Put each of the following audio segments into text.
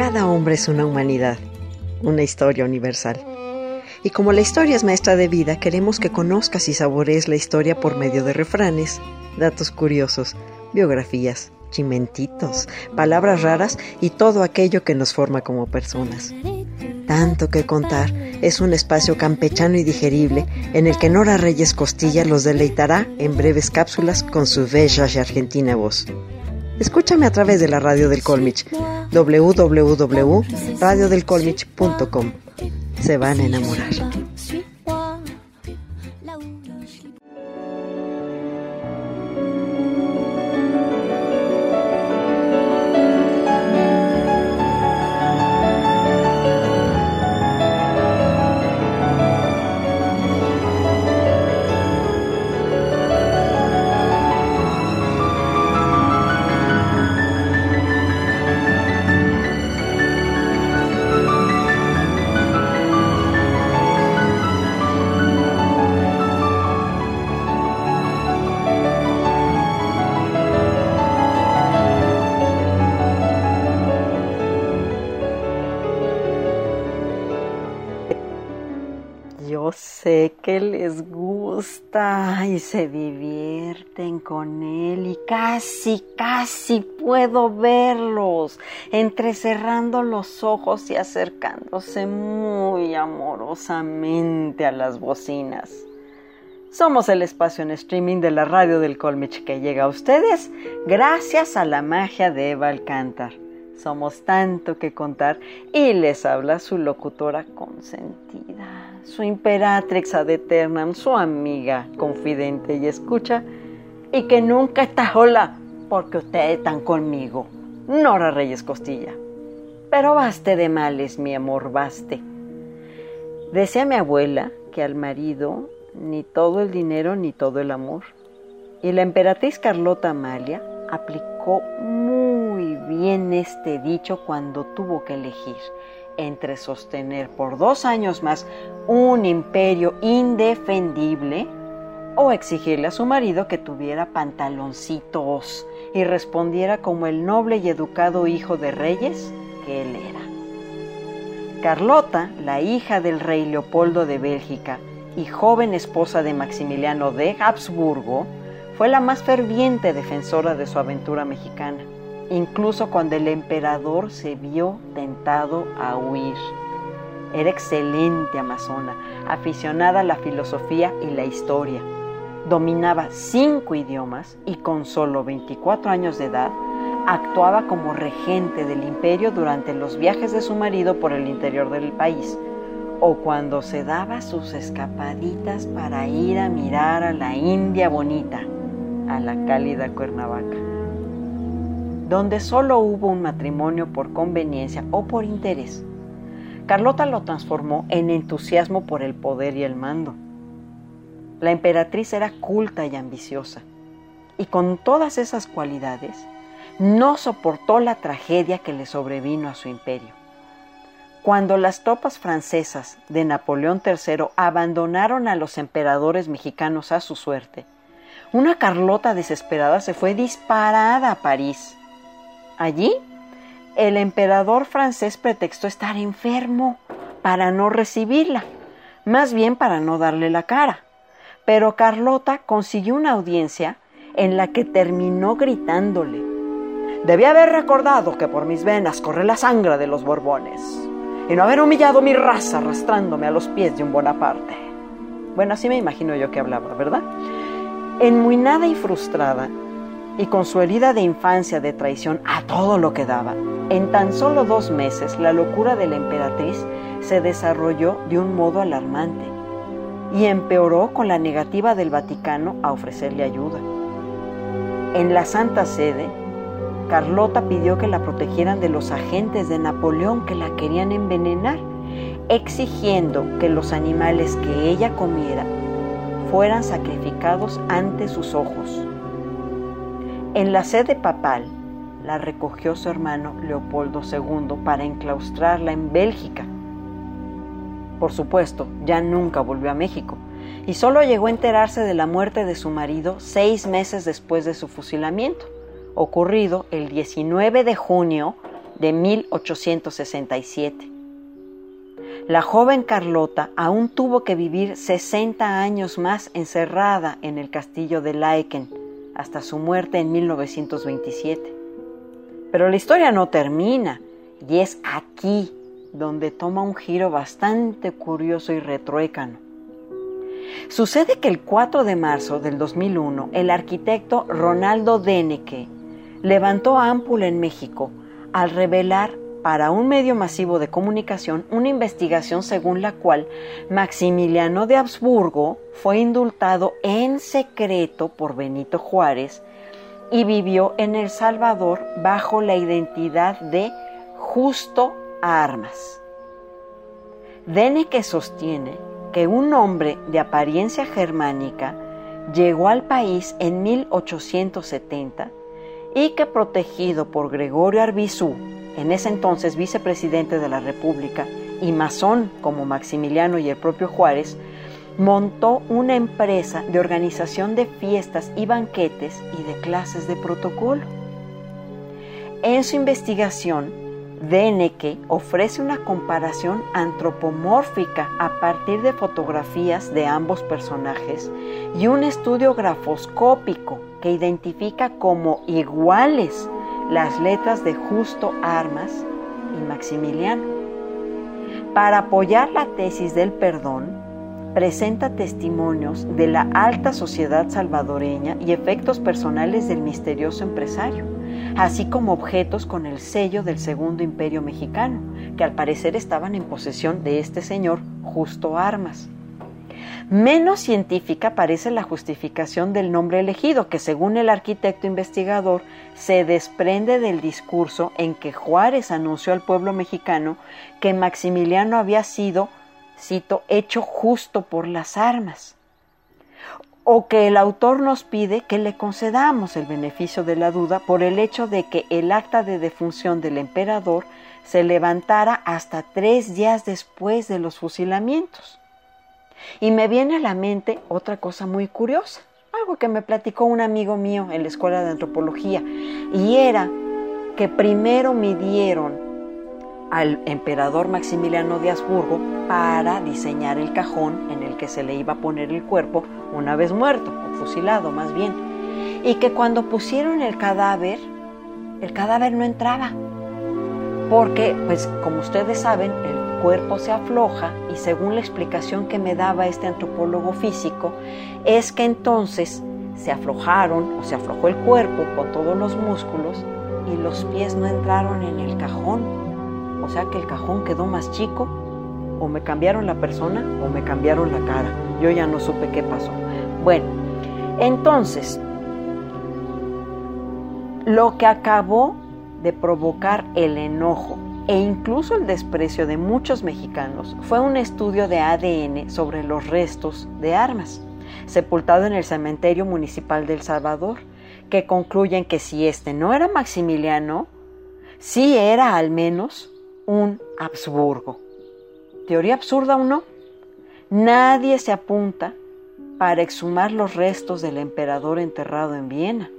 Cada hombre es una humanidad, una historia universal. Y como la historia es maestra de vida, queremos que conozcas y saborees la historia por medio de refranes, datos curiosos, biografías, chimentitos, palabras raras y todo aquello que nos forma como personas. Tanto que contar es un espacio campechano y digerible en el que Nora Reyes Costilla los deleitará en breves cápsulas con su bella y argentina voz. Escúchame a través de la radio del Colmich, www.radiodelcolmich.com. Se van a enamorar. Yo sé que les gusta y se divierten con él y casi, casi puedo verlos entrecerrando los ojos y acercándose muy amorosamente a las bocinas. Somos el espacio en streaming de la radio del Colmich que llega a ustedes gracias a la magia de Eva Alcántar. Somos tanto que contar y les habla su locutora consentida, su imperatrix ad eternam, su amiga, confidente y escucha, y que nunca está sola porque ustedes están conmigo, Nora Reyes Costilla. Pero baste de males, mi amor, baste. Decía mi abuela que al marido ni todo el dinero ni todo el amor. Y la emperatriz Carlota Amalia aplicó muy bien este dicho cuando tuvo que elegir entre sostener por dos años más un imperio indefendible o exigirle a su marido que tuviera pantaloncitos y respondiera como el noble y educado hijo de reyes que él era. Carlota, la hija del rey Leopoldo de Bélgica y joven esposa de Maximiliano de Habsburgo, fue la más ferviente defensora de su aventura mexicana, incluso cuando el emperador se vio tentado a huir. Era excelente amazona, aficionada a la filosofía y la historia. Dominaba cinco idiomas y con solo 24 años de edad actuaba como regente del imperio durante los viajes de su marido por el interior del país o cuando se daba sus escapaditas para ir a mirar a la India bonita a la cálida Cuernavaca, donde solo hubo un matrimonio por conveniencia o por interés. Carlota lo transformó en entusiasmo por el poder y el mando. La emperatriz era culta y ambiciosa, y con todas esas cualidades no soportó la tragedia que le sobrevino a su imperio. Cuando las tropas francesas de Napoleón III abandonaron a los emperadores mexicanos a su suerte, una Carlota desesperada se fue disparada a París. Allí, el emperador francés pretextó estar enfermo para no recibirla, más bien para no darle la cara. Pero Carlota consiguió una audiencia en la que terminó gritándole. Debí haber recordado que por mis venas corre la sangre de los Borbones y no haber humillado mi raza arrastrándome a los pies de un Bonaparte. Bueno, así me imagino yo que hablaba, ¿verdad? Enmuinada y frustrada, y con su herida de infancia de traición a todo lo que daba, en tan solo dos meses la locura de la emperatriz se desarrolló de un modo alarmante y empeoró con la negativa del Vaticano a ofrecerle ayuda. En la Santa Sede, Carlota pidió que la protegieran de los agentes de Napoleón que la querían envenenar, exigiendo que los animales que ella comiera fueran sacrificados ante sus ojos. En la sede papal la recogió su hermano Leopoldo II para enclaustrarla en Bélgica. Por supuesto, ya nunca volvió a México y solo llegó a enterarse de la muerte de su marido seis meses después de su fusilamiento, ocurrido el 19 de junio de 1867. La joven Carlota aún tuvo que vivir 60 años más encerrada en el castillo de Laeken hasta su muerte en 1927. Pero la historia no termina y es aquí donde toma un giro bastante curioso y retruécano. Sucede que el 4 de marzo del 2001, el arquitecto Ronaldo Deneke levantó ámpula en México al revelar para un medio masivo de comunicación una investigación según la cual Maximiliano de Habsburgo fue indultado en secreto por Benito Juárez y vivió en El Salvador bajo la identidad de Justo Armas. Deneke sostiene que un hombre de apariencia germánica llegó al país en 1870 y que protegido por Gregorio Arbizú, en ese entonces vicepresidente de la República y masón como Maximiliano y el propio Juárez, montó una empresa de organización de fiestas y banquetes y de clases de protocolo. En su investigación, Deneke ofrece una comparación antropomórfica a partir de fotografías de ambos personajes y un estudio grafoscópico que identifica como iguales las letras de Justo Armas y Maximiliano. Para apoyar la tesis del perdón, presenta testimonios de la alta sociedad salvadoreña y efectos personales del misterioso empresario, así como objetos con el sello del Segundo Imperio Mexicano, que al parecer estaban en posesión de este señor Justo Armas. Menos científica parece la justificación del nombre elegido, que según el arquitecto investigador se desprende del discurso en que Juárez anunció al pueblo mexicano que Maximiliano había sido, cito, hecho justo por las armas o que el autor nos pide que le concedamos el beneficio de la duda por el hecho de que el acta de defunción del emperador se levantara hasta tres días después de los fusilamientos. Y me viene a la mente otra cosa muy curiosa, algo que me platicó un amigo mío en la escuela de antropología, y era que primero midieron al emperador Maximiliano de Habsburgo para diseñar el cajón en el que se le iba a poner el cuerpo una vez muerto, o fusilado más bien, y que cuando pusieron el cadáver, el cadáver no entraba, porque, pues como ustedes saben, el cuerpo se afloja y según la explicación que me daba este antropólogo físico, es que entonces se aflojaron o se aflojó el cuerpo con todos los músculos y los pies no entraron en el cajón. O sea que el cajón quedó más chico o me cambiaron la persona o me cambiaron la cara. Yo ya no supe qué pasó. Bueno, entonces, lo que acabó de provocar el enojo e incluso el desprecio de muchos mexicanos fue un estudio de ADN sobre los restos de armas, sepultado en el cementerio municipal de El Salvador, que concluyen que si este no era Maximiliano, sí era al menos un Habsburgo. Teoría absurda o no, nadie se apunta para exhumar los restos del emperador enterrado en Viena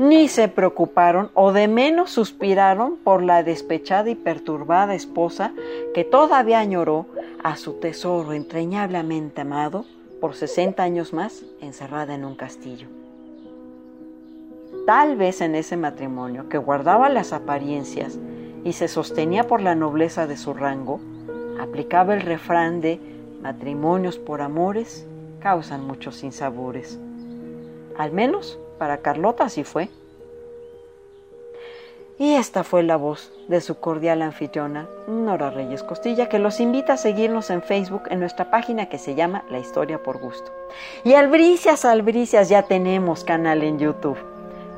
ni se preocuparon o de menos suspiraron por la despechada y perturbada esposa que todavía añoró a su tesoro entrañablemente amado por 60 años más encerrada en un castillo. Tal vez en ese matrimonio que guardaba las apariencias y se sostenía por la nobleza de su rango, aplicaba el refrán de matrimonios por amores causan muchos sinsabores. Al menos para Carlota así fue. Y esta fue la voz de su cordial anfitriona, Nora Reyes Costilla, que los invita a seguirnos en Facebook en nuestra página que se llama La Historia por Gusto. Y albricias, albricias, ya tenemos canal en YouTube.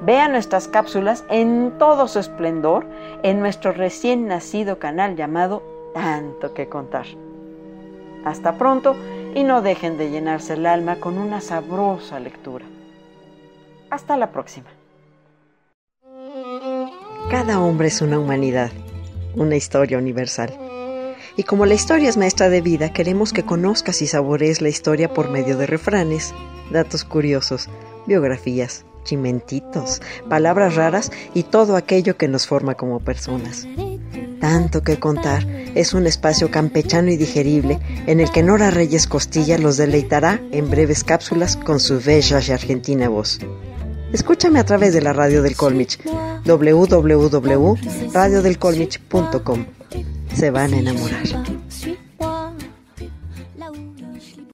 Vean nuestras cápsulas en todo su esplendor en nuestro recién nacido canal llamado Tanto que contar. Hasta pronto y no dejen de llenarse el alma con una sabrosa lectura. Hasta la próxima. Cada hombre es una humanidad, una historia universal. Y como la historia es maestra de vida, queremos que conozcas y saborees la historia por medio de refranes, datos curiosos, biografías, chimentitos, palabras raras y todo aquello que nos forma como personas. Tanto que contar es un espacio campechano y digerible en el que Nora Reyes Costilla los deleitará en breves cápsulas con su bella y argentina voz. Escúchame a través de la radio del Colmich, www.radiodelcolmich.com. Se van a enamorar.